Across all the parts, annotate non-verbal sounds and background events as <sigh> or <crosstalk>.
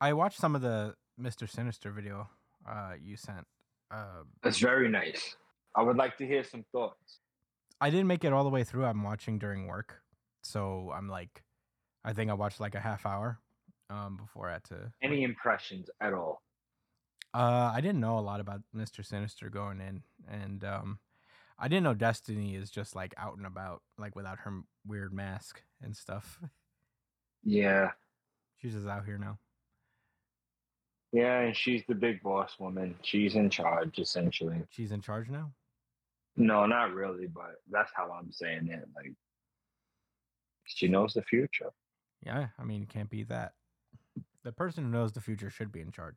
I watched some of the Mister Sinister video uh, you sent. Uh, That's very nice. I would like to hear some thoughts. I didn't make it all the way through. I'm watching during work, so I'm like, I think I watched like a half hour um, before I had to. Any impressions at all? Uh, I didn't know a lot about Mister Sinister going in, and um, I didn't know Destiny is just like out and about, like without her weird mask and stuff. Yeah, She's just out here now. Yeah, and she's the big boss woman. She's in charge, essentially. She's in charge now. No, not really, but that's how I'm saying it. Like, she knows the future. Yeah, I mean, it can't be that. The person who knows the future should be in charge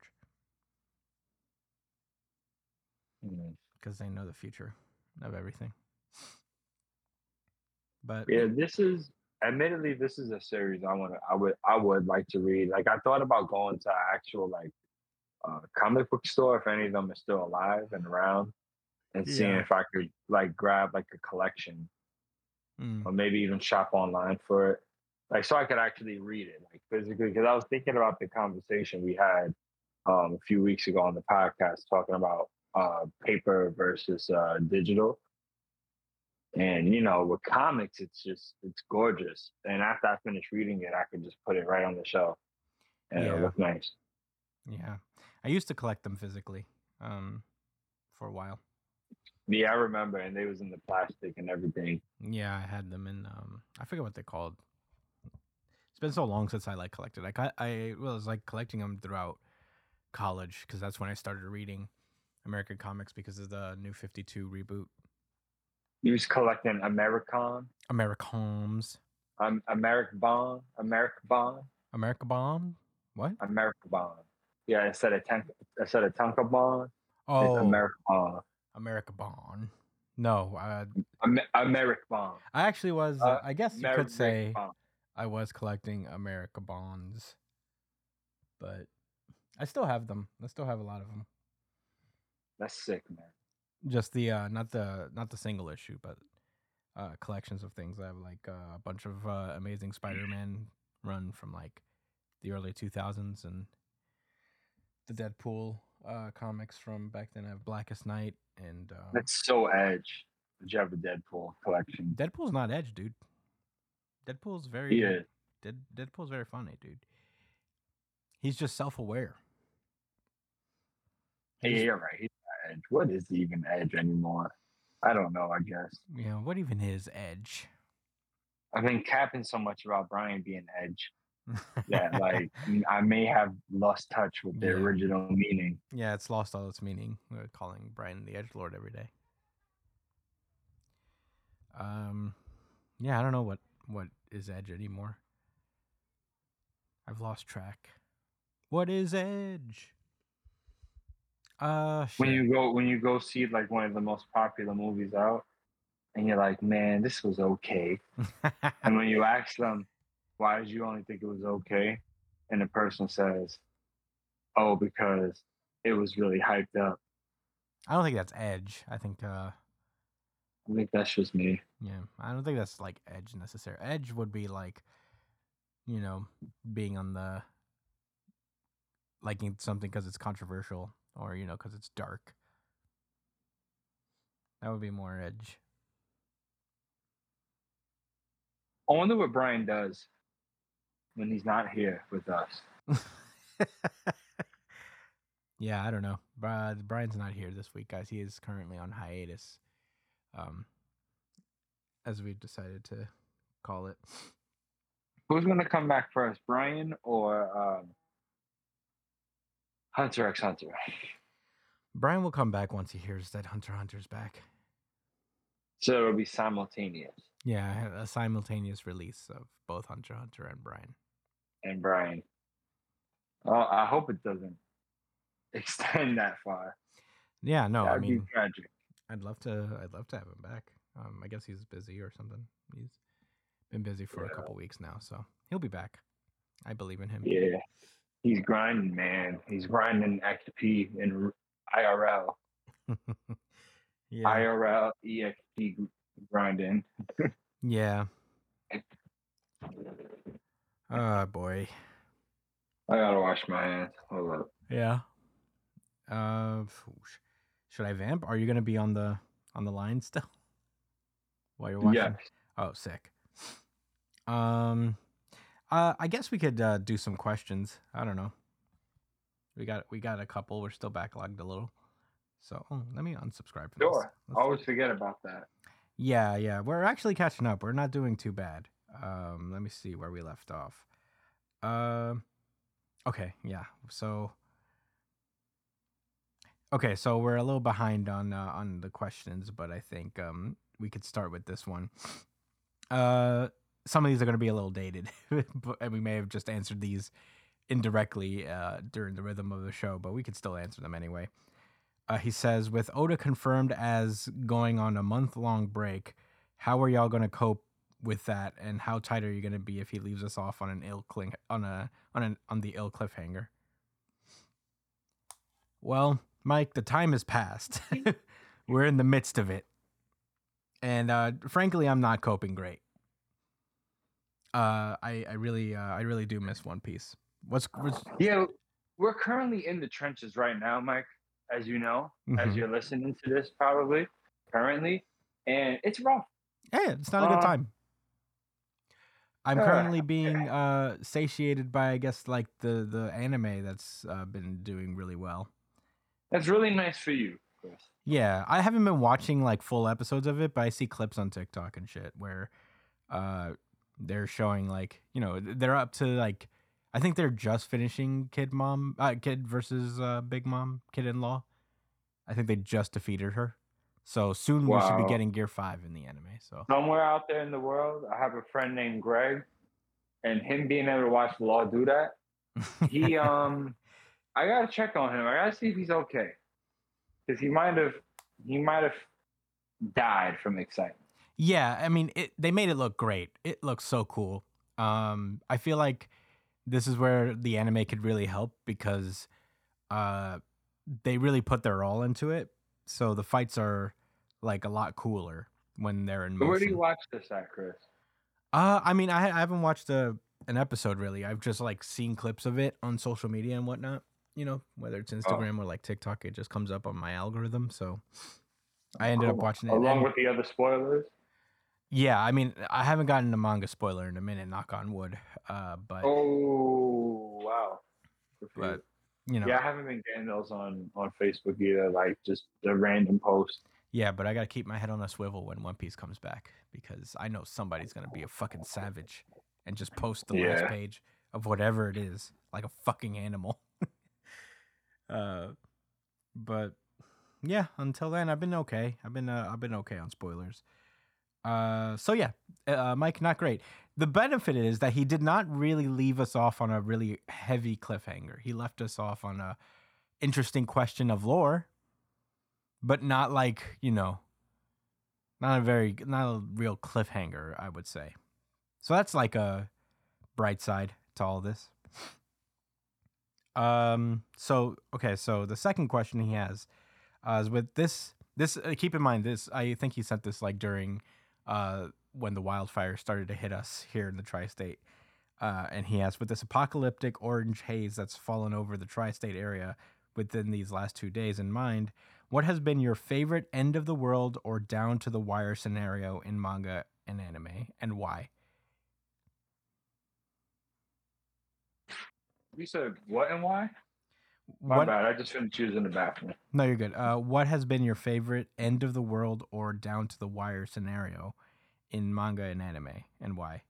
Mm. because they know the future of everything. But Yeah, this is admittedly this is a series I want to I would I would like to read. Like I thought about going to actual like uh comic book store if any of them are still alive and around and seeing Yeah. if I could like grab like a collection mm, or maybe even shop online for it. Like so I could actually read it like physically because I was thinking about the conversation we had um a few weeks ago on the podcast talking about uh paper versus uh digital. And you know, with comics, it's just it's gorgeous. And after I finish reading it, I can just put it right on the shelf, and it'll look nice. yeah, I used to collect them physically um, for a while. Yeah, I remember, and they was in the plastic and everything. Yeah, I had them in. Um, I forget what they're called. It's been so long since I like collected. Like I, I was like collecting them throughout college because that's when I started reading American comics because of the New Fifty Two reboot. You was collecting American, Americoms, um, American Bond, American Bond, America Bomb. What? American Bond. Yeah, instead of tank, instead of Tonka Bond, Oh, it's American Bond. America Bond. No, uh, Amer- American Bond. I actually was. Uh, I guess you could say Bond. I was collecting America bonds, but I still have them. I still have a lot of them. That's sick, man. Just the uh, not the not the single issue, but uh, collections of things. I have like uh, a bunch of uh, Amazing Spider-Man run from like the early two thousands and the Deadpool uh, comics from back then. I have Blackest Night and um, That's so edge. Did you have a Deadpool collection? Deadpool's not Edge, dude. Deadpool's very is. Dead, Deadpool's very funny, dude. He's just self-aware. Yeah, you're right. He's not edge. What is even edge anymore? I don't know. I guess. Yeah. what even is Edge? I've been capping so much about Brian being edge that <laughs> like I may have lost touch with the Yeah. original meaning. yeah, it's lost all its meaning. We're calling Brian the Edge Lord every day. Um, yeah, I don't know what what is Edge anymore. I've lost track. What is Edge? Uh, When you go when you go see like one of the most popular movies out, and you're like, man, this was okay. <laughs> And when you ask them, why did you only think it was okay? And the person says, oh, because it was really hyped up. I don't think that's Edge. I think uh I think that's just me. Yeah, I don't think that's like edge necessary. Edge would be like, you know, being on the liking something because it's controversial or you know because it's dark. That would be more edge. I wonder what Brian does when he's not here with us. <laughs> yeah, I don't know. But Brian's not here this week, guys. He is currently on hiatus. Um, as we've decided to call it. Who's gonna come back first, Brian or um, Hunter X Hunter? Brian will come back once he hears that Hunter Hunter's back. So it'll be simultaneous. Yeah, a simultaneous release of both Hunter Hunter and Brian. And Brian. Oh, I hope it doesn't <laughs> extend that far. Yeah, no, I That'd mean, be tragic. I'd love to. I'd love to have him back. Um, I guess he's busy or something. He's been busy for a couple weeks now, so he'll be back. I believe in him. Yeah, he's grinding, man. He's grinding XP in IRL, <laughs> yeah, IRL, EXP grinding. <laughs> yeah. Oh boy. I gotta wash my hands. Hold up. Yeah. Uh, should I vamp? Are you gonna be on the on the line still <laughs> while you're watching? Yes. Oh, sick. Um, uh, I guess we could uh, do some questions. I don't know. We got we got a couple. We're still backlogged a little. So oh, let me unsubscribe from Sure. this. Let's see. always forget about that. Yeah, yeah. We're actually catching up. We're not doing too bad. Um, let me see where we left off. Um, okay, yeah. So, okay, so we're a little behind on uh, on the questions, but I think um we could start with this one. Uh, some of these are going to be a little dated, <laughs> and we may have just answered these indirectly uh during the rhythm of the show, but we could still answer them anyway. Uh, he says, with Oda confirmed as going on a month long break, how are y'all going to cope with that, and how tight are you going to be if he leaves us off on an ill cling on a on an on the ill cliffhanger? Well, Mike, the time has passed. <laughs> <laughs> We're in the midst of it, and uh, frankly, I'm not coping great. Uh, I I really uh, I really do miss One Piece. What's, what's Yeah, we're currently in the trenches right now, Mike. As you know, as Mhm. you're listening to this, probably currently, and it's rough. Yeah, it's not a good Uh, time. I'm currently being uh, satiated by, I guess, like the the anime that's uh, been doing really well. That's really nice for you, Chris. Yeah, I haven't been watching like full episodes of it, but I see clips on TikTok and shit where uh, they're showing like you know they're up to like I think they're just finishing Kid Mom, uh, Kid versus uh, Big Mom, Kid in Law. I think they just defeated her, so soon we should be getting Gear Five in the anime. So Somewhere out there in the world, I have a friend named Greg, and him being able to watch Law do that, he <laughs> um, I gotta check on him. I gotta see if he's okay, because he might have he might have died from excitement. Yeah, I mean, it, they made it look great. It looks so cool. Um, I feel like this is where the anime could really help because uh, they really put their all into it. So the fights are like a lot cooler when they're in motion. where do you watch this at, Chris? Uh, I mean, I, I haven't watched a an episode really. I've just like seen clips of it on social media and whatnot. You know, whether it's Instagram or like TikTok, it just comes up on my algorithm. So I ended up watching it. along with the other spoilers. Yeah, I mean, I haven't gotten a manga spoiler in a minute, knock on wood. Uh, but Oh wow! But you. know, yeah, yeah. I haven't been getting those on on Facebook either. Like just the random post. Yeah, but I gotta keep my head on a swivel when One Piece comes back because I know somebody's gonna be a fucking savage and just post the last page of whatever it is, like a fucking animal. <laughs> uh, but yeah, until then, I've been okay. I've been uh, I've been okay on spoilers. Uh, so yeah, uh, Mike, not great. The benefit is that he did not really leave us off on a really heavy cliffhanger. He left us off on a interesting question of lore, but not like you know, not a very not a real cliffhanger. I would say. So that's like a bright side to all this. Um. So okay. So the second question he has uh, is with this. This uh, keep in mind this. I think he sent this like during uh when the wildfire started to hit us here in the tri-state. Uh, and he asked, with this apocalyptic orange haze that's fallen over the tri-state area within these last two days in mind, what has been your favorite end of the world or down to the wire scenario in manga and anime, and why? You said what and why? My What, bad. I just finished using the bathroom. no, you're good. Uh, what has been your favorite end of the world or down to the wire scenario in manga and anime, and why?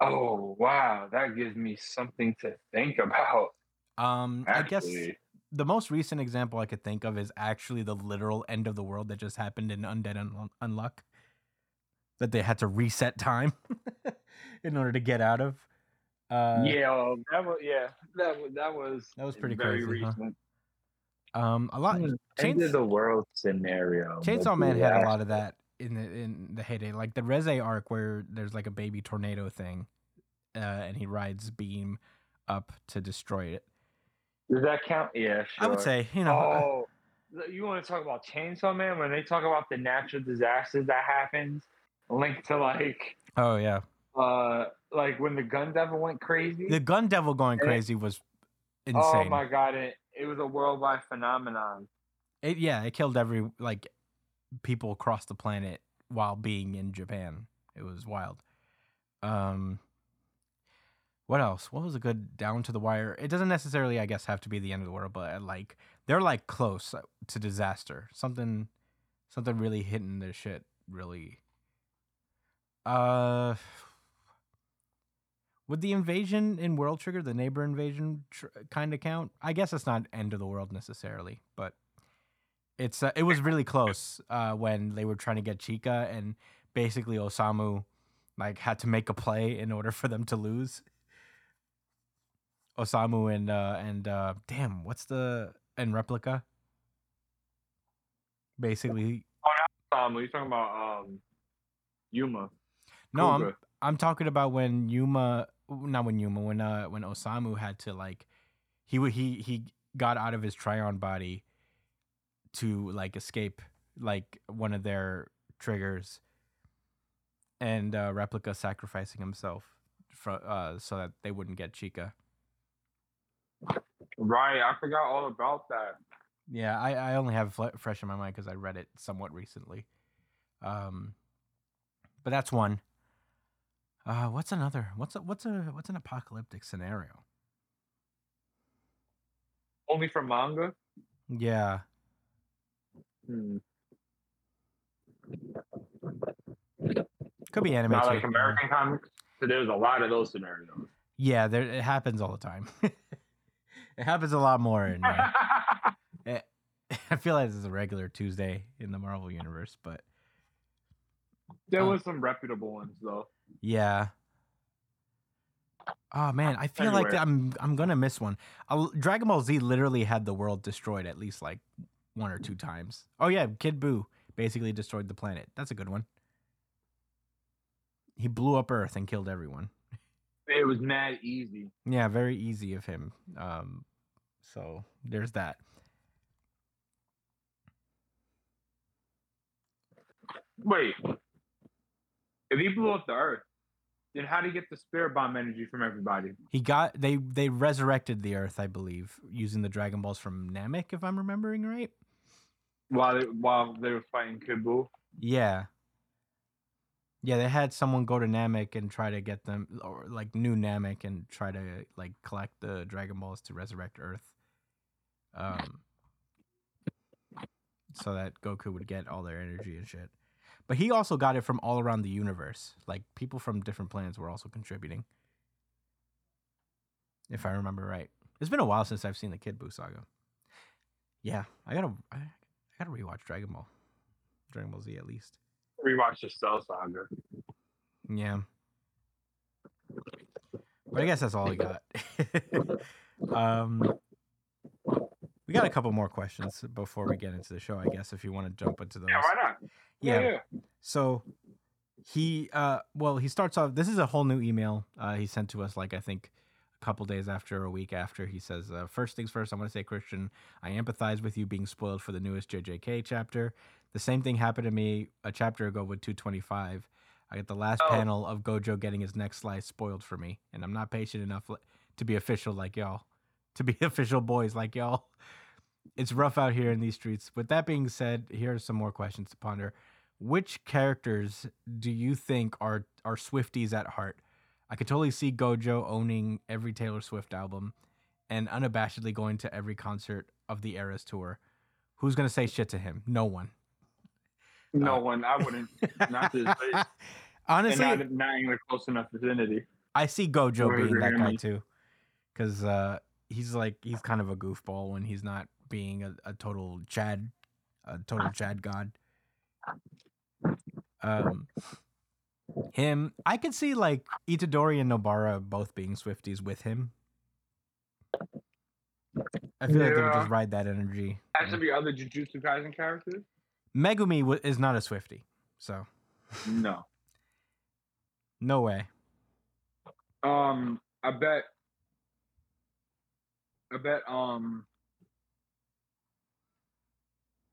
Oh wow, that gives me something to think <laughs> about. Um, I guess the most recent example I could think of is actually the literal end of the world that just happened in Undead Un- Unluck. That they had to reset time <laughs> in order to get out of. Uh, yeah, that was yeah, that was that was That was pretty very crazy, huh? Um, a lot. Hmm, End of the world scenario. Chainsaw Man had a lot of that in the in the heyday, like the Reze arc where there's like a baby tornado thing, uh, and he rides Beam up to destroy it. Does that count? Yeah, sure. I would say, you know, uh, Oh, you want to talk about Chainsaw Man when they talk about the natural disasters that happens, linked to like oh yeah, uh like when the gun devil went crazy. The gun devil going And it- crazy was insane. oh my god! It it was a worldwide phenomenon. It, yeah, it killed every like people across the planet while being in Japan. It was wild. Um, what else? What was a good down to the wire? It doesn't necessarily, I guess, have to be the end of the world, but like they're like close uh, to disaster. Something, something really hitting their shit. Really. Uh. Would the invasion in World Trigger, the neighbor invasion, tr- kind of count? I guess it's not end of the world necessarily, but it's uh, it was really close uh, when they were trying to get Chika, and basically Osamu like had to make a play in order for them to lose. Osamu and uh, and uh, damn, what's the and replica? Basically, Um, you talking about um, Yuma? no, I'm I'm talking about when Yuma, not when Yuma, when uh when Osamu had to like, he he he got out of his Trion body to like escape like one of their triggers, and uh, replica sacrificing himself for uh so that they wouldn't get Chika. Right, I forgot all about that. Yeah, I I only have fresh in my mind because I read it somewhat recently. Um, but that's one. Uh, what's another? What's a what's a what's an apocalyptic scenario? Only for manga. Yeah, Hmm. could be anime. Not too. like American comics. So there's a lot of those scenarios. Yeah, there it happens all the time. <laughs> it happens a lot more. In, uh, <laughs> <laughs> I feel like this is a regular Tuesday in the Marvel universe, but there Uh, was some reputable ones though. yeah. Oh man, I feel like I'm I'm gonna miss one. i Dragon Ball Z literally had the world destroyed at least like one or two times. Oh yeah, Kid Buu basically destroyed the planet. That's a good one. He blew up Earth and killed everyone. It was mad easy. Yeah, very easy of him. Um, so there's that. Wait, if he blew up the Earth, then how did he get the spirit bomb energy from everybody? He got they they resurrected the Earth, I believe, using the Dragon Balls from Namek, if I'm remembering right. While they, while they were fighting Kid Buu. Yeah. Yeah, they had someone go to Namek and try to get them, or like new Namek, and try to like collect the Dragon Balls to resurrect Earth, um, so that Goku would get all their energy and shit. But he also got it from all around the universe. Like people from different planets were also contributing, if I remember right. It's been a while since I've seen the Kid Buu saga. Yeah, I gotta, I gotta rewatch Dragon Ball, Dragon Ball Z at least. Rewatch the Cell Saga. Yeah. But I guess that's all I got. <laughs> um, we got a couple more questions before we get into the show. I guess if you want to jump into those. Yeah, why not? Yeah. So he, uh, well, he starts off. This is a whole new email uh, he sent to us. Like I think couple days after, or a week after. He says, uh, first things first. I want to say, Christian, I empathize with you being spoiled for the newest JJK chapter. The same thing happened to me a chapter ago with 225. I got the last Oh. panel of Gojo getting his next slice spoiled for me, and I'm not patient enough to be official like y'all, <laughs> to be official boys like y'all. It's rough out here in these streets. With that being said, here are some more questions to ponder. Which characters do you think are are Swifties at heart? I could totally see Gojo owning every Taylor Swift album and unabashedly going to every concert of the Eras tour. Who's gonna say shit to him? No one. No Uh, one. I wouldn't. Not to <laughs> face. and Honestly, not, not a close enough vicinity. I see Gojo being that guy him. too, because uh, he's like he's kind of a goofball when he's not being a, a total Chad, a total Chad god. Um, him, I could see like Itadori and Nobara both being Swifties with him. I feel like they would just ride that energy. Has to be other Jujutsu Kaisen characters? Megumi w- is not a Swifty, so No. <laughs> no way. Um, I bet. I bet. Um.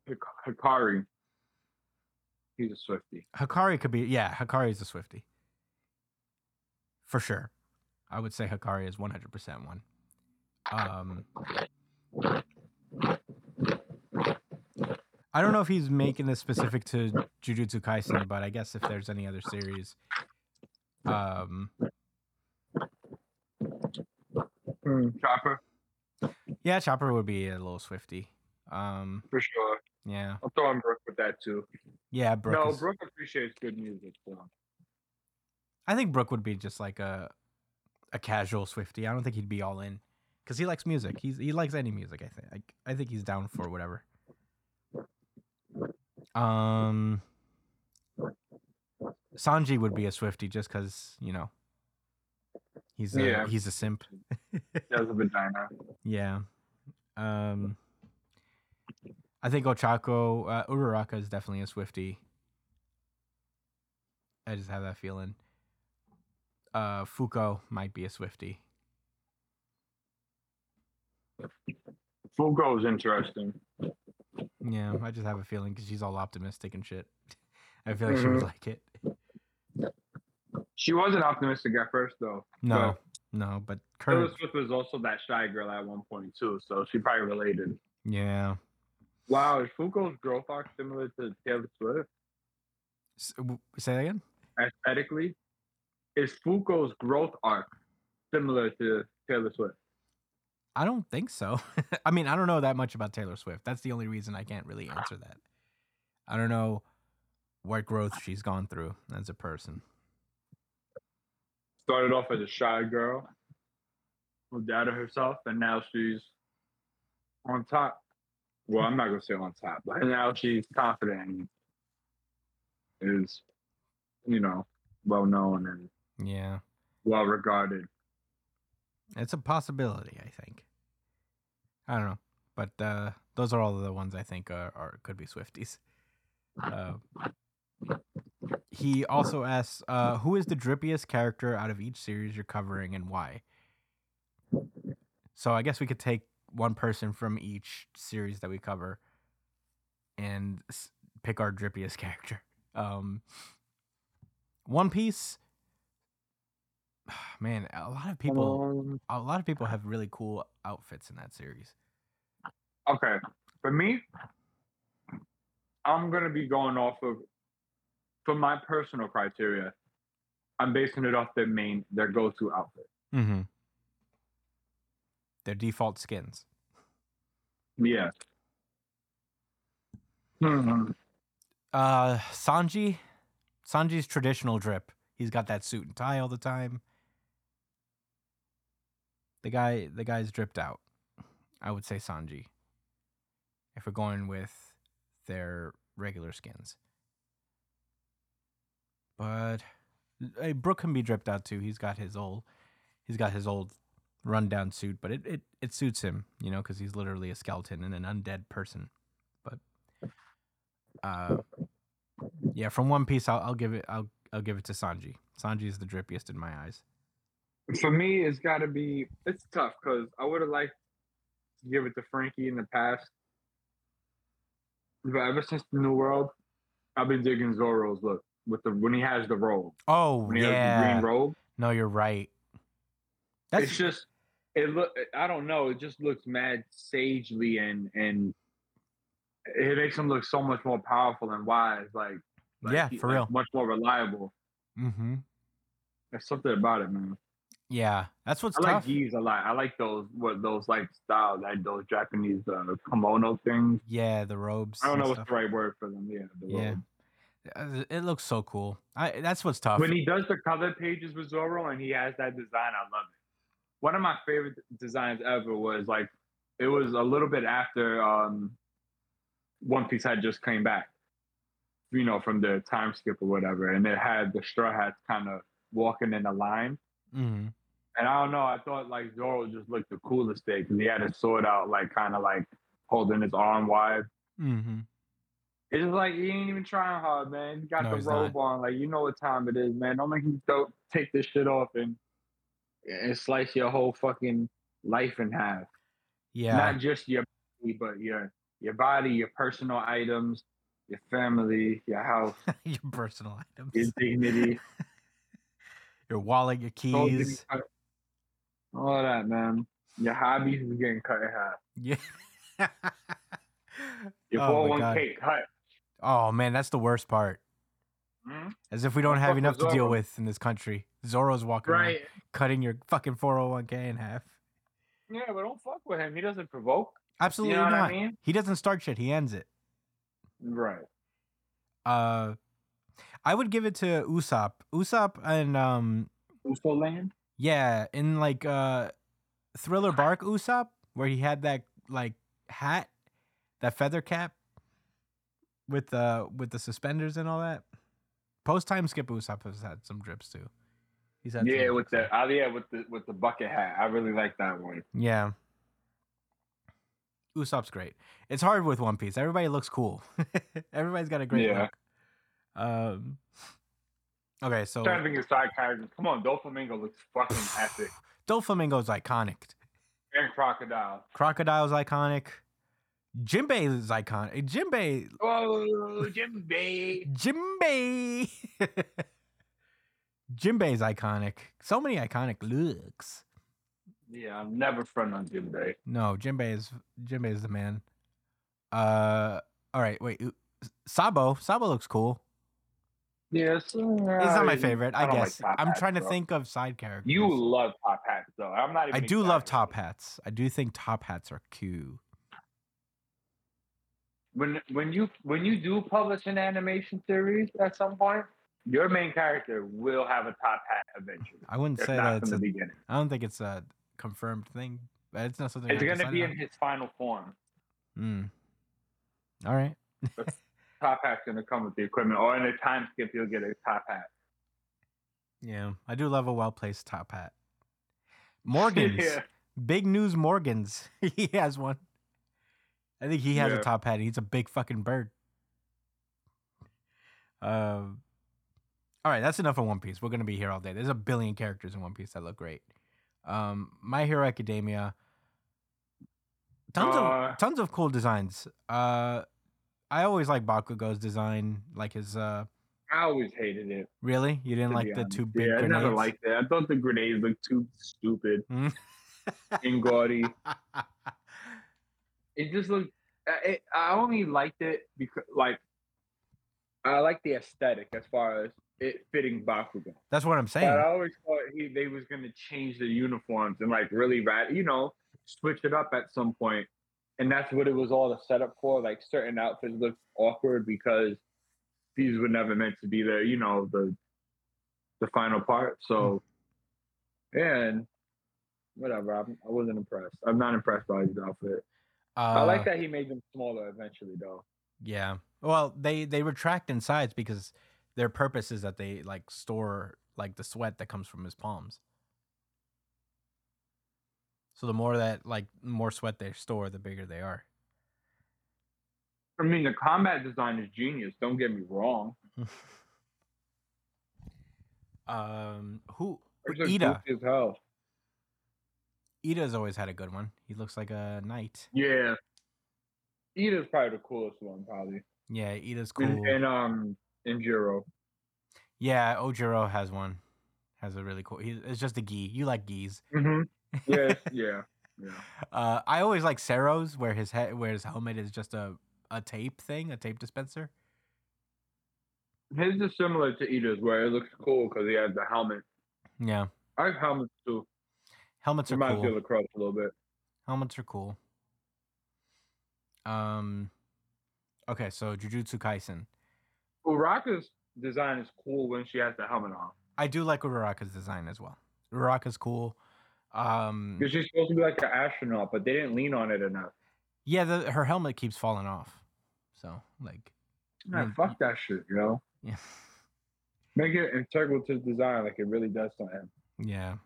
Hik- Hikari. He's a Swifty. Hakari could be, yeah, Hakari's a Swifty. for sure. I would say Hakari is 100% one. Um, I don't know if he's making this specific to Jujutsu Kaisen, but I guess if there's any other series, um, Chopper yeah, Chopper would be a little swifty. Um, for sure. Yeah, I'm throwing Brooke with that too. yeah, Brooke. no, is- Brooke appreciates good music. So. I think Brooke would be just like a a casual swifty. I don't think he'd be all in because he likes music. He's he likes any music. I think. I, I think he's down for whatever. Um, Sanji would be a swifty just because you know he's a, Yeah. he's a simp. That's a vagina. <laughs> Yeah. Um, I think Ochako uh, Uraraka is definitely a swifty. I just have that feeling. Uh, Fuko might be a swifty. Fuko is interesting. Yeah, I just have a feeling because she's all optimistic and shit. <laughs> I feel like she would Mhm. like it. She wasn't optimistic at first though. No, no, but Taylor Swift was also that shy girl at one point too, so she probably related. Yeah. Wow, is Fuko's growth arc similar to Taylor Swift S- Say that again. aesthetically? Is Fuko's growth arc similar to Taylor Swift? I don't think so. <laughs> I mean, I don't know that much about Taylor Swift. That's the only reason I can't really answer that. I don't know what growth she's gone through as a person. Started off as a shy girl who doubted herself, and now she's on top. Well, I'm not gonna say on top, but now she's confident and is, you know, well known and Yeah. well regarded. It's a possibility, I think. I don't know. But uh, those are all the ones I think are, are could be Swifties. Uh, he also asks, uh, "Who is the drippiest character out of each series you're covering, and why?" So I guess we could take one person from each series that we cover, and s- pick our drippiest <laughs> character. Um, One Piece. <sighs> Man, a lot of people Um, a lot of people have really cool outfits in that series. Okay, for me, I'm gonna be going off of, for my personal criteria, I'm basing it off their main, their go-to outfit. Mm-hmm. Their default skins. Yeah. Hmm. Uh, Sanji, Sanji's traditional drip. He's got that suit and tie all the time. The guy, the guy's dripped out. I would say Sanji. If we're going with their regular skins, but hey, Brooke can be dripped out too. He's got his old, he's got his old rundown suit, but it it, it suits him, you know, because he's literally a skeleton and an undead person. But uh, yeah, from One Piece, I'll, I'll give it. I'll I'll give it to Sanji. Sanji is the drippiest in my eyes. For me, it's got to be. It's tough because I would have liked to give it to Franky in the past, but ever since the New World, I've been digging Zoro's look with the when he has the robe. Oh When he has the yeah, green robe, no, you're right. That's it's just it look. I don't know. It just looks mad sagely and and it makes him look so much more powerful and wise. Like, like Yeah, for like, real. much more reliable. mm-hmm. There's something about it, man. Yeah, that's what's I like tough. these a lot. I like those what those like styles, like those Japanese uh, kimono things. yeah, the robes. I don't know what's stuff. the right word for them. Yeah, the Yeah. Uh, It looks so cool. I that's what's tough. When he does the cover pages with Zoro and he has that design, I love it. One of my favorite designs ever was like it was a little bit after um, One Piece had just came back, you know, from the time skip or whatever, and it had the straw hats kind of walking in a line. hmm And I don't know, I thought like Zoro just looked the coolest thing because he had his sword out, like kind of like holding his arm wide. hmm It's just like he ain't even trying hard, man. He got No, the robe on, like you know what time it is, man. Don't make him don't take this shit off and and slice your whole fucking life in half. Yeah. Not just your body, but your your body, your personal items, your family, your house, <laughs> Your personal items. your dignity. <laughs> your wallet, your keys. All of that, man. Your hobbies is getting cut in half. Yeah. Your <laughs> Oh my 401k cut. oh man, that's the worst part. Mhm. As if we don't have enough to deal with in this country. Zoro's walking around Right. cutting your fucking 401k in half. Yeah, but don't fuck with him. He doesn't provoke. Absolutely You know not. I mean? He doesn't start shit. He ends it. Right. Uh, I would give it to Usopp. Usopp and um, Uso land? yeah, in like uh, Thriller Bark Usopp, where he had that like hat, that feather cap, with the with the suspenders and all that. Post time skip Usopp has had some drips too. He's had Yeah, with the oh, yeah, with the with the bucket hat. I really like that one. Yeah. Usopp's great. It's hard with One Piece. Everybody looks cool. <laughs> Everybody's got a great Yeah. look. Um. Okay, so I'm trying to think of side characters. Come on, Doflamingo looks fucking <sighs> epic. Doflamingo's iconic. And Crocodile. Crocodile's iconic. Jinbei is iconic. Jinbei, Oh, Jimby. Jinbei, <laughs> Jinbei's iconic. So many iconic looks. Yeah, I'm never front on Jinbei. No, Jinbei is Jinbei is the man. Uh, all right, wait. Sabo, Sabo looks cool. Yes. He's not my favorite, I, like guess. I'm hats, trying to bro. think of side characters. You love top hats, though. I'm not. Even I do love top hats. I do think top hats are cute. When when you when you do publish an animation series at some point, your main character will have a top hat eventually. I wouldn't say that from the a, beginning. I don't think it's a confirmed thing, but it's not something It's gonna decided be in his final form. Mm. All right. <laughs> Top hat's gonna come with the equipment, or in a time skip, you'll get a top hat. Yeah, I do love a well placed top hat. <laughs> Morgans Yeah. big news. Morgans <laughs> he has one. I think he has a top hat. He's a big fucking bird. Um. all right, that's enough of One Piece. We're gonna be here all day. There's a billion characters in One Piece that look great. Um, My Hero Academia. Tons Uh, of tons of cool designs. Uh, I always like Bakugo's design, like his. Uh, I always hated it. really, you didn't like the honest. two big yeah, grenades? I never liked that. I thought the grenades looked too stupid Mm. and gaudy. <laughs> It just looked. I- uh, It, I only liked it because, like, I like the aesthetic as far as it fitting Bakugo. That's what I'm But saying. I always thought he they was gonna change the uniforms and like really rad, you know, switch it up at some point. And that's what it was all the setup for. Like certain outfits looked awkward because these were never meant to be there, you know, the the final part. So hmm. yeah, and whatever. I'm, I wasn't impressed. I'm not impressed by his outfit. I Uh, like that he made them smaller eventually, though. Yeah. Well, they they retract in size because their purpose is that they like store like the sweat that comes from his palms. So the more that like more sweat they store, the bigger they are. I mean, the combat design is genius. Don't get me wrong. <laughs> um, who Iida? as hell. Iida's always had a good one. He looks like a knight. Yeah. Iida's probably the coolest one, probably. Yeah, Iida's cool. And, and um, and Jiro. yeah, Ojiro has one. Has a really cool. He, it's just a gi. You like gis. Mm-hmm. <laughs> Yeah, yeah, yeah. Uh, I always like Sero's, where his head, where his helmet is just a a tape thing, a tape dispenser. His is similar to Iida's, where it looks cool because he has the helmet. Yeah, I have helmets too. Helmets are Reminds me cool. of the cross a little bit. Helmets are cool. Um, okay, so Jujutsu Kaisen. Uraka's design is cool when she has the helmet on. I do like Uraraka's design as well. Uraraka's cool. Um, Because she's supposed to be like an astronaut, but they didn't lean on it enough. yeah, the, her helmet keeps falling off. So like, Man, fuck that shit, you know? yeah, Make it integral to the design like it really does something. yeah, 'Cause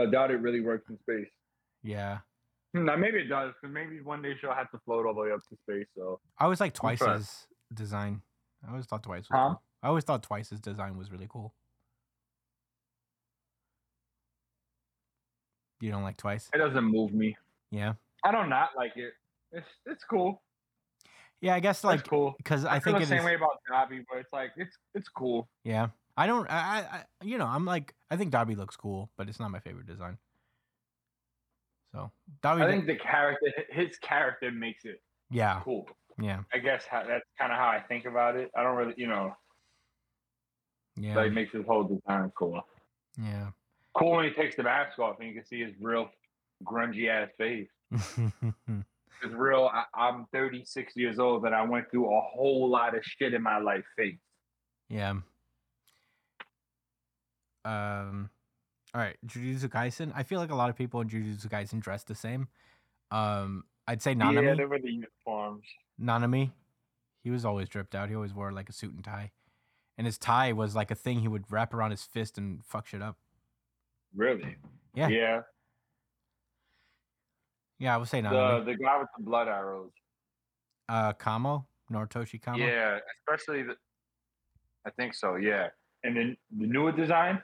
I doubt it really works in space. yeah. Hmm, now maybe it does, because maybe one day she'll have to float all the way up to space. So I always like. Twice's design. I always thought Twice was Huh? cool. I always thought Twice's design was really cool. You don't like Twice? it doesn't move me. Yeah. I don't not like it. It's it's cool. Yeah, I guess Like cool. because I, I feel think the same is. way about Dabi, but it's like it's it's cool. Yeah, I don't. I, I, you know, I'm like, I think Dabi looks cool, but it's not my favorite design. So Dabi, I think the character, his character makes it yeah, cool. yeah, I guess how, that's kind of how I think about it. I don't really, you know, yeah, like makes his whole design cool. yeah. Cool when he takes the mask off and you can see his real grungy ass face. <laughs> It's real. I, I'm 36 years old and I went through a whole lot of shit in my life. Face. yeah. Um. All right, Jujutsu Kaisen. I feel like a lot of people in Jujutsu Kaisen dress the same. Um, I'd say Nanami. Yeah, they were the uniforms. Nanami, he was always dripped out. He always wore like a suit and tie, and his tie was like a thing he would wrap around his fist and fuck shit up. Really? Yeah. Yeah. Yeah, I would say The Nanami. the guy with the blood arrows. uh, Kamo, Noritoshi Kamo. Yeah, especially the. I think so. Yeah, and then the newer design,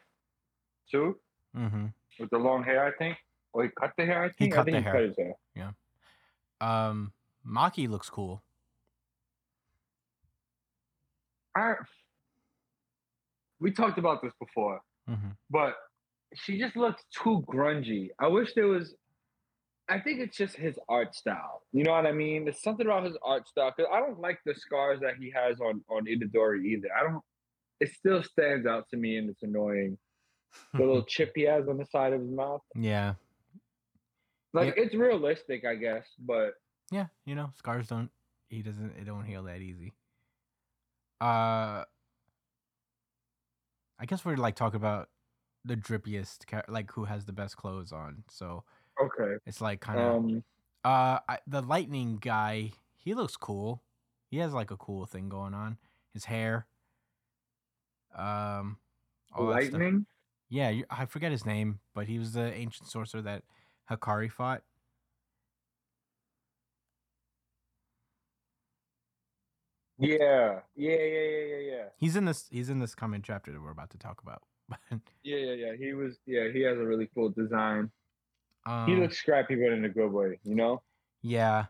too, Mm-hmm. with the long hair. I think. Or he cut the hair. I He think. cut I think the he hair. cut his hair. Yeah. Um, Maki looks cool. I, we talked about this before, Mm-hmm. but she just looks too grungy. I wish there was. I think it's just his art style. You know what I mean? There's something about his art style because I don't like the scars that he has on on Itadori either. I don't. It still stands out to me, and it's annoying. <laughs> The little <laughs> chip he has on the side of his mouth. yeah, Like Yeah. it's realistic, I guess, but yeah. You know, scars don't. He doesn't. It don't heal that easy. Uh, I guess we're like talking about the drippiest, like who has the best clothes on. So okay. it's like kind of. Um, Uh, I, the lightning guy, he looks cool. He has like a cool thing going on. His hair. Um, all lightning. Yeah, I forget his name, but he was the ancient sorcerer that Hakari fought. Yeah, yeah, yeah, yeah, yeah, yeah. He's in this. He's in this coming chapter that we're about to talk about. <laughs> Yeah, yeah, yeah. He was. Yeah, he has a really cool design. um, he looks scrappy, but in a good way. You know. Yeah,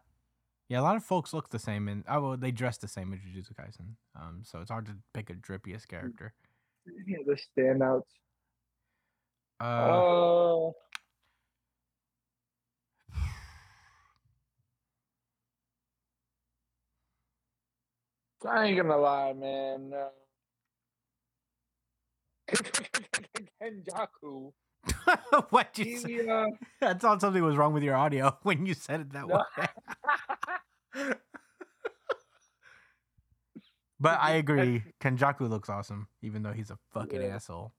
yeah. A lot of folks look the same, and oh, well, they dress the same in Jujutsu Kaisen. Um, so it's hard to pick a drippiest character. Yeah, the standouts. Uh, Oh. I ain't gonna lie, man. <laughs> <laughs> Uh, Kenjaku. what you say? He, uh, I thought something was wrong with your audio <laughs> when you said it that No. way. but I agree. Kenjaku looks awesome, even though he's a fucking Yeah. asshole.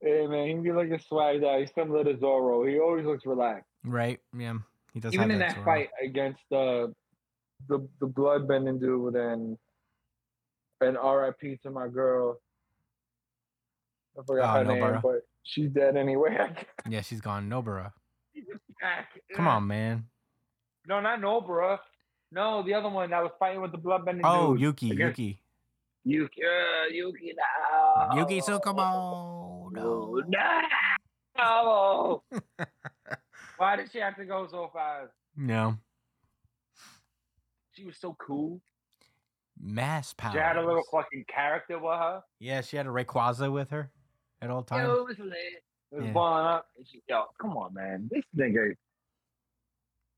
Hey man, he be looking swagged out. He's similar to Zoro. He always looks relaxed. Right? Yeah. He does Even in that that fight against the the the bloodbending dude and and R.I.P. to my girl. I forgot Oh, her name, but she's dead anyway. Yeah, she's gone. Nobara. Come on, man. No, not Nobara. No, the other one that was fighting with the bloodbending Oh, dude. Oh, Yuki. Against- Yuki. Yuki, uh, Yuki, no. Yuki Tsukumo. No. No. <laughs> Why did she have to go so fast? No. She was so cool. Mass power. She had a little fucking character with her. Yeah, she had a Rayquaza with her at all times. Yo, it was lit. It was Yeah. balling up. And she, yo, come on, man. This nigga.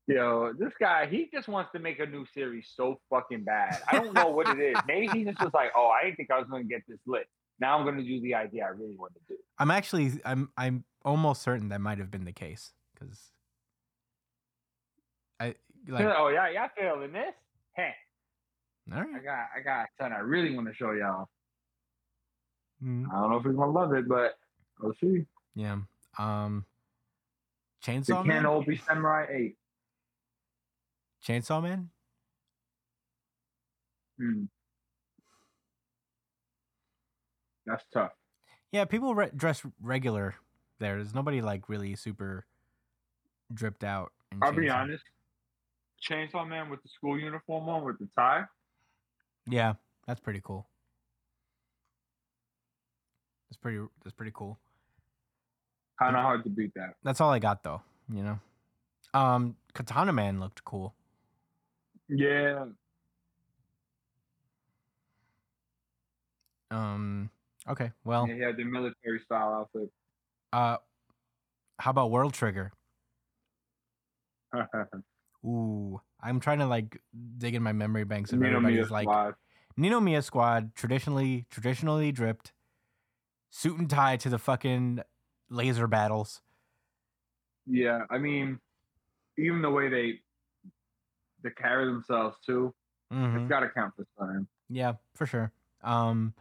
Yo, this guy, he just wants to make a new series so fucking bad. I don't know what it is. <laughs> Maybe he just was like, oh, I didn't think I was going to get this lit. Now I'm going to do the idea I really want to do. I'm actually I'm I'm almost certain that might have been the case because I like oh, yeah, y'all feeling this? Hey, all right I got, I got something I really want to show y'all. Mm, I don't know if he's going to love it, but we'll see. yeah. Um. Chainsaw Ken Man. Obi Samurai 8. Chainsaw Man. Hmm. That's tough. Yeah, people re- dress regular there. There's nobody like really super dripped out. I'll be honest. Chainsaw Man with the school uniform on with the tie. Yeah, that's pretty cool. That's pretty. That's pretty cool. Kind of hard to beat that. That's all I got though. You know. Um, Katana Man looked cool. Yeah. Um. Okay. Well. Yeah, he had the military style outfit. Uh. How about World Trigger? <laughs> Ooh, I'm trying to like dig in my memory banks of Nino everybody's Mia like squad. Ninomiya squad, traditionally traditionally dripped, suit and tie to the fucking laser battles. Yeah, I mean, even the way they they carry themselves too, Mhm. it's got to count this time. Yeah, for sure. Um,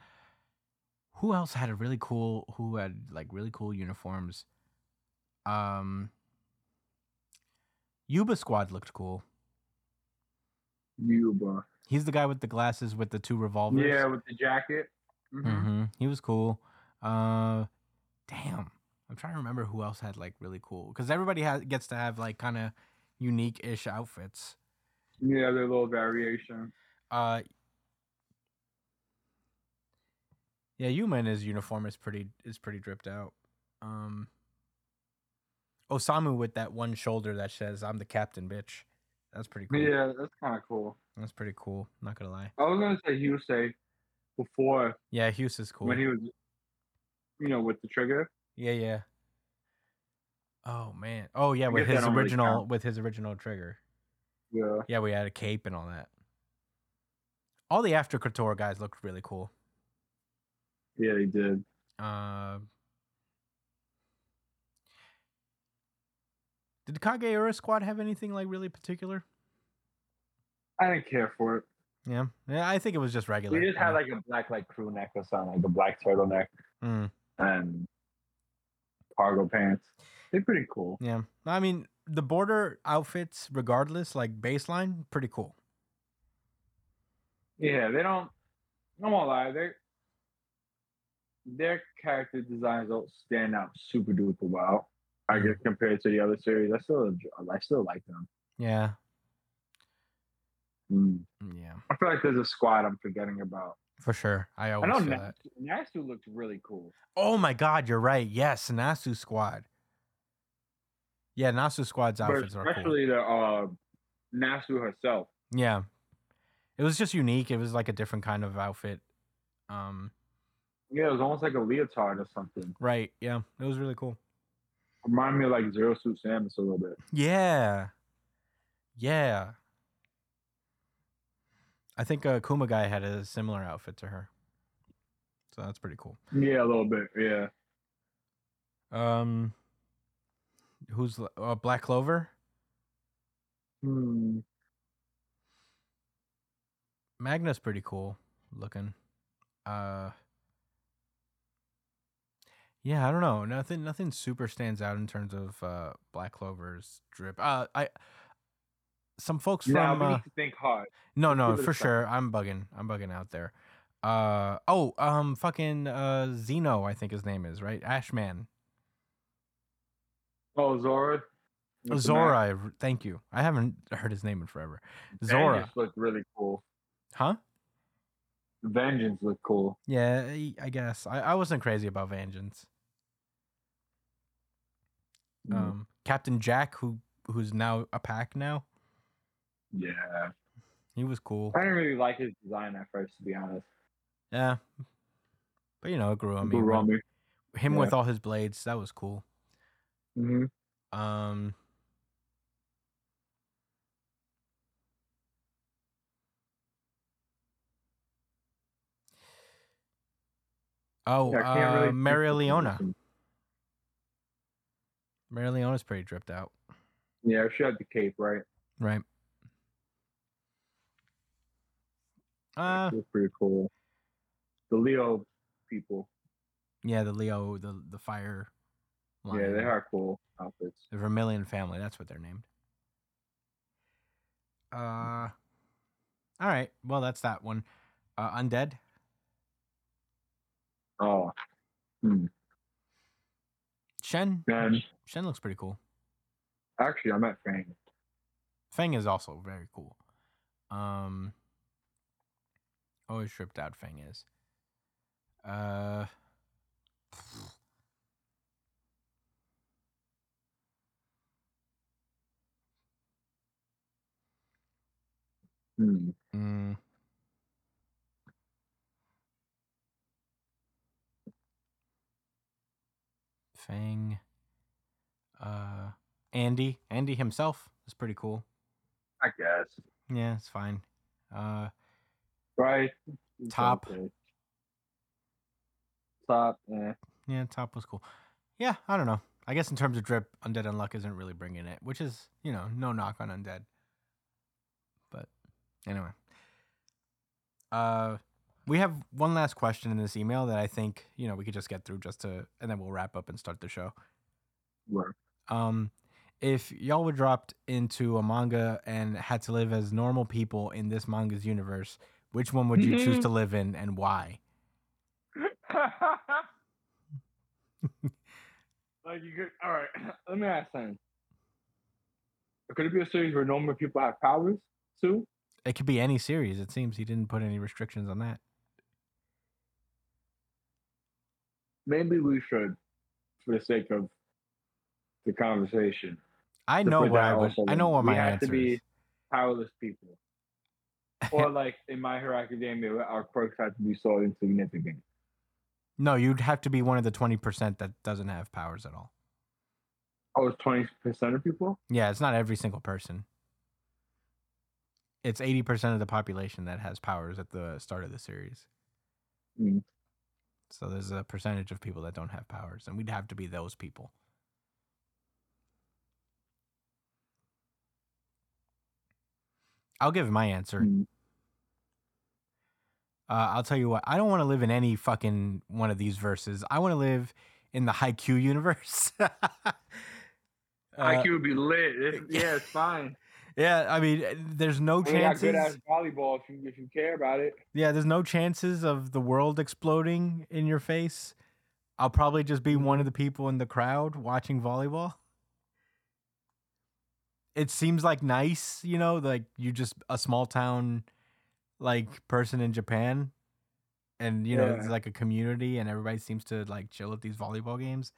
who else had a really cool? Who had like really cool uniforms? Um, Yuba Squad looked cool. Yuba. He's the guy with the glasses with the two revolvers. Yeah, with the jacket. Mhm. hmm He was cool. Uh, damn. I'm trying to remember who else had like really cool because everybody has gets to have like kind of unique ish outfits. Yeah, their little variation. Uh, yeah, Yuma in his uniform is pretty is pretty dripped out. Um, Osamu with that one shoulder that says "I'm the captain, bitch." That's pretty cool. Yeah, that's kind of cool. That's pretty cool. Not gonna lie. I was gonna say say before Yeah, Hyuse is cool. when he was, you know, with the trigger. Yeah, yeah. Oh man. Oh yeah, with his don't really original with his original trigger. Yeah. Yeah, we had a cape and all that. All the Aftokrator guys looked really cool. Yeah, he did. Uh, did the Kageura squad have anything like really particular? I didn't care for it. Yeah, yeah. I think it was just regular. We just had like a black like crew necklace on, like a black turtleneck Mm, and cargo pants. They're pretty cool. yeah. I mean, the border outfits, regardless, like baseline, pretty cool. Yeah, they don't. I won't lie. They their character designs don't stand out super duper well. I guess compared to the other series, I still I still like them. Yeah, Mm. yeah, I feel like there's a squad I'm forgetting about. for sure. I I always know feel that. Nasu, Nasu looked really cool. Oh my god, you're right. Yes, Nasu squad. Yeah, Nasu squad's But outfits are cool. especially the uh, Nasu herself. Yeah. It was just unique. It was like a different kind of outfit. Um, Yeah, it was almost like a leotard or something. right. Yeah. It was really cool. Remind me of like Zero Suit Samus a little bit. Yeah. Yeah. I think uh, Kumagai had a similar outfit to her. So that's pretty cool. Yeah, a little bit. Yeah. Um, who's uh, Black Clover? Hmm. Magna's pretty cool looking. Uh Yeah, I don't know. Nothing nothing super stands out in terms of uh Black Clover's drip. Uh I some folks Now from we uh, need to think hard. No, no, give it a for sure. I'm bugging. I'm bugging out there. Uh oh, um fucking uh Zeno, I think his name is, right? Ashman. Oh, Zora. Zora, mask. I r- thank you. I haven't heard his name in forever. Vangeance Zora. looked really cool. Huh? Vangeance looked cool. Yeah, I- I guess. I, I wasn't crazy about Vangeance. Mm, um Captain Jack who who's now a pack now. yeah. He was cool. I didn't really like his design at first, to be honest. Yeah. But you know, it grew on me. Grew on me. Him Yeah. with all his blades, that was cool. hmm Um Oh, Yeah, uh, Mereoleona. Mereoleona's pretty dripped out, Yeah, she had the cape, right? right? Uh, She was pretty cool. The Leo people. yeah, the Leo, the the fire. Yeah, they are cool outfits. The Vermillion family. That's what they're named. Uh, all right. Well, that's that one. Uh, Undead. Oh, hmm. Shen. Shen looks pretty cool. actually, I met Fang. Feng is also very cool. Um, always tripped out. Feng is. Uh. Hmm. mm. Fang. Uh, Andy. Andy himself is pretty cool. I guess. Yeah, it's fine. Uh, Right. Top. Okay. Top. Eh. yeah, Top was cool. Yeah, I don't know. I guess in terms of drip, Undead Unluck isn't really bringing it, which is you know no knock on Undead. But anyway, uh, we have one last question in this email that I think you know we could just get through just to, and then we'll wrap up and start the show. Work. Um, if y'all were dropped into a manga and had to live as normal people in this manga's universe, which one would you choose to live in and why? <laughs> Like you could. All right. <clears throat> Let me ask something. Could it be a series where normal people have powers too? It could be any series. It seems he didn't put any restrictions on that. Maybe we should, for the sake of the conversation. I know what I would. I know what we my have to be is. powerless people. <laughs> Or like in My Hero Academia, our quirks have to be so insignificant. No, you'd have to be one of the twenty percent that doesn't have powers at all. Oh, it's twenty percent of people. Yeah, it's not every single person. It's eighty percent of the population that has powers at the start of the series. Mm. So there's a percentage of people that don't have powers, and we'd have to be those people. I'll give my answer. Mm. Uh, I'll tell you what. I don't want to live in any fucking one of these verses. I want to live in the Haikyuu universe. <laughs> Uh, IQ would be lit. It's- <laughs> yeah, it's fine. Yeah, I mean, eh, there's no mean, got good chances. volleyball if you if you care about it. Yeah, there's no chances of the world exploding in your face. I'll probably just be one of the people in the crowd watching volleyball. It seems like nice, you know, like you just a small town like person in Japan and you know, it's like a community and everybody seems to like chill at these volleyball games.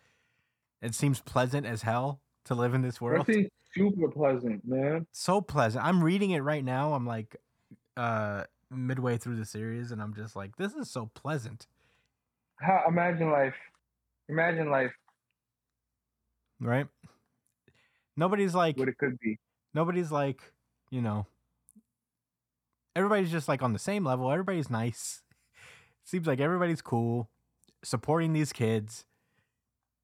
It seems pleasant as hell to live in this world. That super pleasant, man. so pleasant. I'm reading it right now. I'm like uh midway through the series and I'm just like this is so pleasant. How imagine life. Imagine life right? Nobody's like what it could be. nobody's like, you know, everybody's just like on the same level. Everybody's nice. <laughs> Seems like everybody's cool, supporting these kids.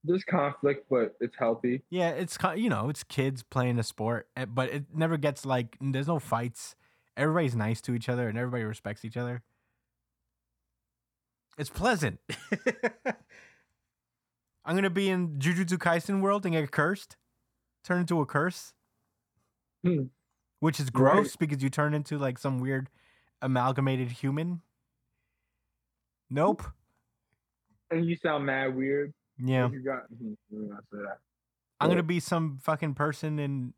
There's conflict, but it's healthy. Yeah, it's you know, it's kids playing a sport, eh, but it never gets like there's no fights. Everybody's nice to each other and everybody respects each other. It's pleasant. <laughs> I'm gonna be in Jujutsu Kaisen world and get cursed, turn into a curse, Hmm. which is Right. gross because you turn into like some weird amalgamated human. Nope. And you sound mad weird. Yeah, You got let me not say that. I'm gonna be some fucking person in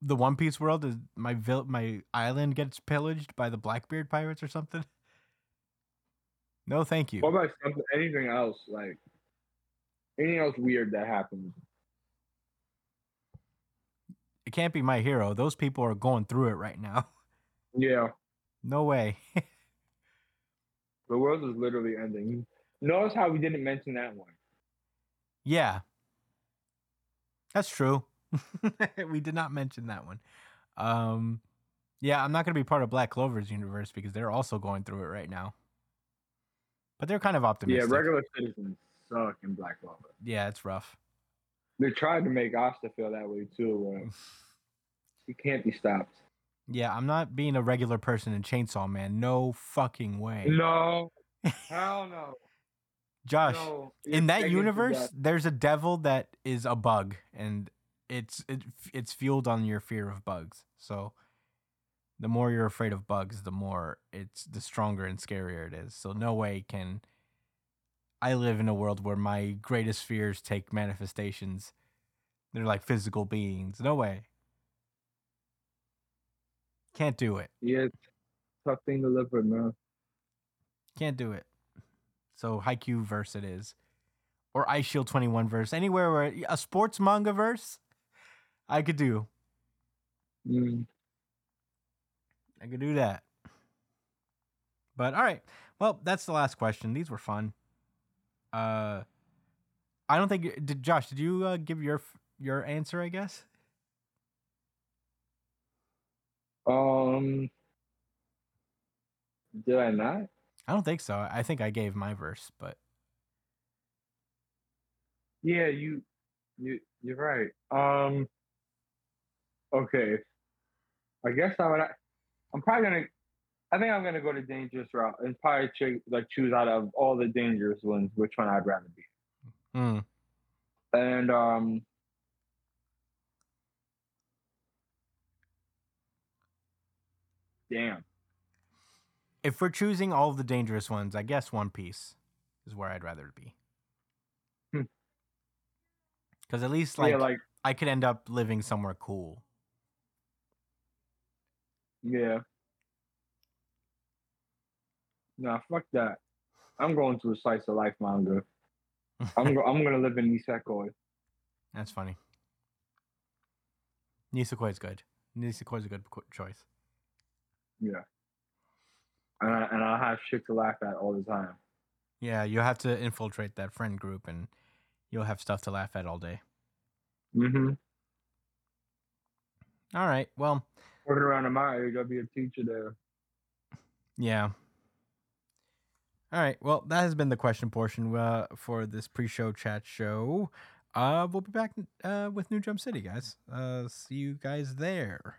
the One Piece world. Is my vil- my island gets pillaged by the Blackbeard pirates or something? <laughs> No, thank you. What about something anything else? Like anything else weird that happens? It can't be my hero. Those people are going through it right now. <laughs> Yeah. No way. <laughs> The world is literally ending. Notice how we didn't mention that one. Yeah. That's true. <laughs> we did not mention that one. Um yeah, I'm not going to be part of Black Clover's universe because they're also going through it right now. But they're kind of optimistic. Yeah, regular citizens suck in Black Clover. Yeah, it's rough. They tried to make Asta feel that way too. But <laughs> he can't be stopped. Yeah, I'm not being a regular person in Chainsaw Man. No fucking way. No. <laughs> Hell no. Josh, no. in that You're taken to universe, there's a devil that is a bug and it's it, it's fueled on your fear of bugs. So the more you're afraid of bugs, the more it's the stronger and scarier it is. So no way can I live in a world where my greatest fears take manifestations. They're like physical beings. No way. Can't do it. Yeah, tough thing to live with, man. Can't do it. So Haikyuu verse it is. Or Eyeshield 21 verse. Anywhere where a sports manga verse, I could do. Mm. I could do that. But all right. Well, that's the last question. These were fun. Uh I don't think did Josh. Did you uh, give your your answer? I guess. Um, did I not? I don't think so. I think I gave my verse, but Yeah, you, you, you're right. Um, okay. I guess I would. I'm probably gonna. I think I'm gonna go the dangerous route and probably ch- like choose out of all the dangerous ones which one I'd rather be. mm, And um, damn. If we're choosing all of the dangerous ones, I guess One Piece is where I'd rather be. Hmm. Because at least like, yeah, like I could end up living somewhere cool. yeah. Nah, fuck that. I'm going to a slice of life manga. <laughs> I'm go- I'm gonna live in Nisekoi. That's funny. Nisekoi is good. Nisekoi is a good choice. Yeah. And I, and I'll have shit to laugh at all the time. Yeah, you have to infiltrate that friend group, and you'll have stuff to laugh at all day. Mm-hmm. All right. Well, Working around my age, I'll be a teacher there. yeah. All right. Well, that has been the question portion uh, for this pre-show chat show. Uh, we'll be back uh, with New Jump City, guys. Uh, see you guys there.